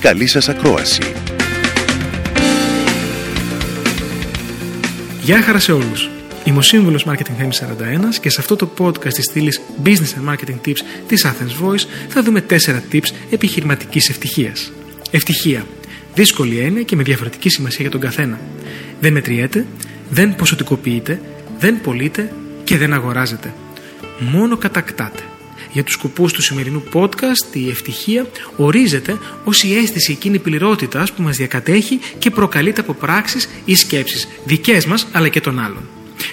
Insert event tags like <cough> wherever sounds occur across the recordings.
Καλή σας ακρόαση. Γεια χαρά σε όλους. Είμαι ο σύμβουλος Marketing Θέμη 41 και σε αυτό το podcast της στήλης Business and Marketing Tips της Athens Voice θα δούμε 4 tips επιχειρηματικής ευτυχίας. Ευτυχία. Δύσκολη έννοια και με διαφορετική σημασία για τον καθένα. Δεν μετριέται, δεν ποσοτικοποιείται, δεν πωλείται και δεν αγοράζεται. Μόνο κατακτάται. Για τους σκοπούς του σημερινού podcast, η ευτυχία ορίζεται ως η αίσθηση εκείνη πληρότητας που μας διακατέχει και προκαλείται από πράξεις ή σκέψεις, δικές μας αλλά και των άλλων.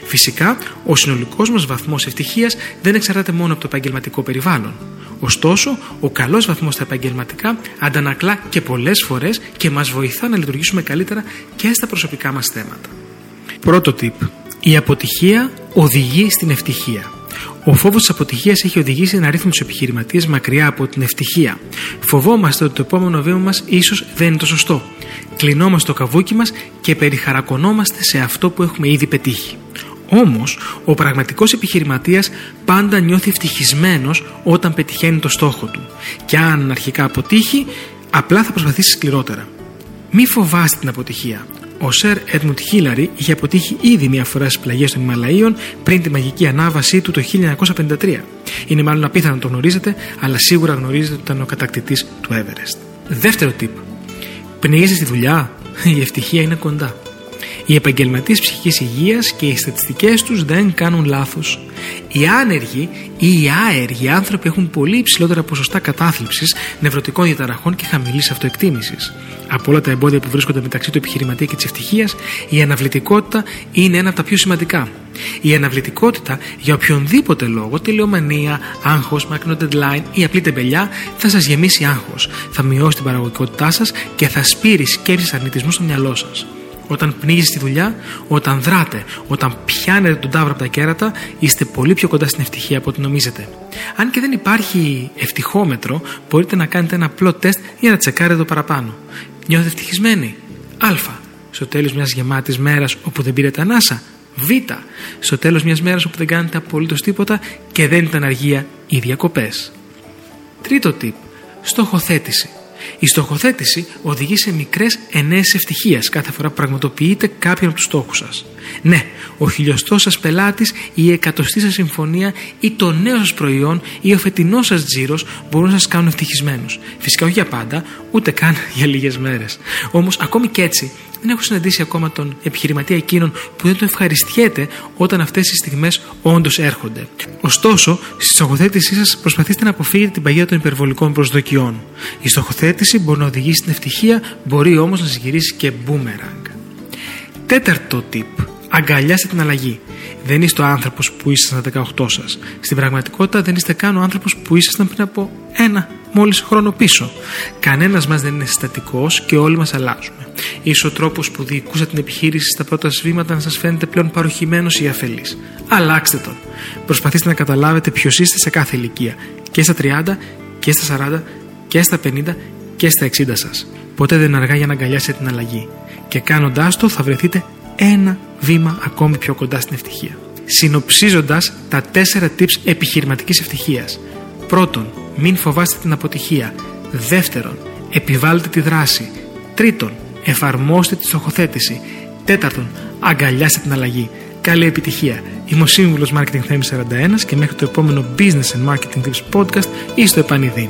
Φυσικά, ο συνολικός μας βαθμός ευτυχίας δεν εξαρτάται μόνο από το επαγγελματικό περιβάλλον. Ωστόσο, ο καλός βαθμός στα επαγγελματικά αντανακλά και πολλές φορές και μας βοηθά να λειτουργήσουμε καλύτερα και στα προσωπικά μας θέματα. Πρώτο tip. Η αποτυχία οδηγεί στην ευτυχία. Ο φόβος της αποτυχίας έχει οδηγήσει να ρίχνει τους επιχειρηματίες μακριά από την ευτυχία. Φοβόμαστε ότι το επόμενο βήμα μας ίσως δεν είναι το σωστό. Κλεινόμαστε το καβούκι μας και περιχαρακωνόμαστε σε αυτό που έχουμε ήδη πετύχει. Όμως, ο πραγματικός επιχειρηματίας πάντα νιώθει ευτυχισμένος όταν πετυχαίνει το στόχο του. Και αν αρχικά αποτύχει, απλά θα προσπαθήσει σκληρότερα. Μη φοβάστε την αποτυχία. Ο Σερ Έντμουντ Χίλαρη είχε αποτύχει ήδη μία φορά στις πλαγιές των Ιμαλαίων πριν τη μαγική ανάβασή του το 1953. Είναι μάλλον απίθανο να το γνωρίζετε, αλλά σίγουρα γνωρίζετε ότι ήταν ο κατακτητής του Everest. Δεύτερο tip. Πνίγεσαι στη δουλειά, η ευτυχία είναι κοντά. Οι επαγγελματίες ψυχική υγείας και οι στατιστικές τους δεν κάνουν λάθος. Οι άνεργοι ή οι άεργοι άνθρωποι έχουν πολύ υψηλότερα ποσοστά κατάθλιψης, νευρωτικών διαταραχών και χαμηλής αυτοεκτίμησης. Από όλα τα εμπόδια που βρίσκονται μεταξύ του επιχειρηματία και της ευτυχίας, η αναβλητικότητα είναι ένα από τα πιο σημαντικά. Η αναβλητικότητα για οποιονδήποτε λόγο, τηλεομανία, άγχος, μακρινό deadline ή απλή τεμπελιά, θα σας γεμίσει άγχος, θα μειώσει την παραγωγικότητά σας και θα σπείρει σκέψεις αρνητισμού στο μυαλό σας. Όταν πνίγεστε στη δουλειά, όταν δράτε, όταν πιάνετε τον τάβρο από τα κέρατα, είστε πολύ πιο κοντά στην ευτυχία από ό,τι νομίζετε. Αν και δεν υπάρχει ευτυχόμετρο, μπορείτε να κάνετε ένα απλό τεστ για να τσεκάρετε το παραπάνω. Νιώθετε ευτυχισμένοι; Α. Στο τέλος μιας γεμάτης μέρας όπου δεν πήρετε ανάσα. Β. Στο τέλος μιας μέρας όπου δεν κάνετε απολύτως τίποτα και δεν ήταν αργία ή διακοπές. Τρίτο tip. Στοχοθέτηση. Η στοχοθέτηση οδηγεί σε μικρές ενέε ευτυχίας κάθε φορά που πραγματοποιείτε κάποιον από τους στόχους σας. Ναι, ο χιλιοστός σας πελάτης, η εκατοστή σας συμφωνία ή το νέο σας προϊόν ή ο φετινός σας τζίρος μπορούν να σας κάνουν ευτυχισμένους. Φυσικά όχι για πάντα, ούτε καν <laughs> για λίγες μέρες. Όμως, ακόμη και έτσι, δεν έχω συναντήσει ακόμα τον επιχειρηματία εκείνον που δεν τον ευχαριστιέται όταν αυτές οι στιγμές όντως έρχονται. Ωστόσο, στη στοχοθέτησή σας προσπαθήστε να αποφύγετε την παγίδα των υπερβολικών προσδοκιών. Η στοχοθέτηση μπορεί να οδηγήσει στην ευτυχία, μπορεί όμως να σας γυρίσει και boomerang. Τέταρτο tip. Αγκαλιάστε την αλλαγή. Δεν είστε ο άνθρωπος που ήσασταν στα 18 σας. Στην πραγματικότητα δεν είστε καν ο άνθρωπος που ήσασταν πριν από ένα μόλις χρόνο πίσω. Κανένας μας δεν είναι συστατικός και όλοι μας αλλάζουμε. σω ο τρόπος που διοικούσατε την επιχείρηση στα πρώτα βήματα να σας φαίνεται πλέον παροχημένος ή αφελής. Αλλάξτε τον. Προσπαθήστε να καταλάβετε ποιος είστε σε κάθε ηλικία. Και στα 30 και στα 40 και στα 50 και στα 60 σας. Ποτέ δεν είναι αργά για να αγκαλιάσετε την αλλαγή. Και κάνοντάς το θα βρεθείτε ένα βήμα ακόμη πιο κοντά στην ευτυχία. Συνοψίζοντας τα τέσσερα tips επιχειρηματικής ευτυχίας. Πρώτον, μην φοβάστε την αποτυχία. Δεύτερον, επιβάλλετε τη δράση. Τρίτον, εφαρμόστε τη στοχοθέτηση. Τέταρτον, αγκαλιάστε την αλλαγή. Καλή επιτυχία. Είμαι ο σύμβουλος Marketing Theme 41 και μέχρι το επόμενο Business and Marketing Tips Podcast ή στο επανειδήν.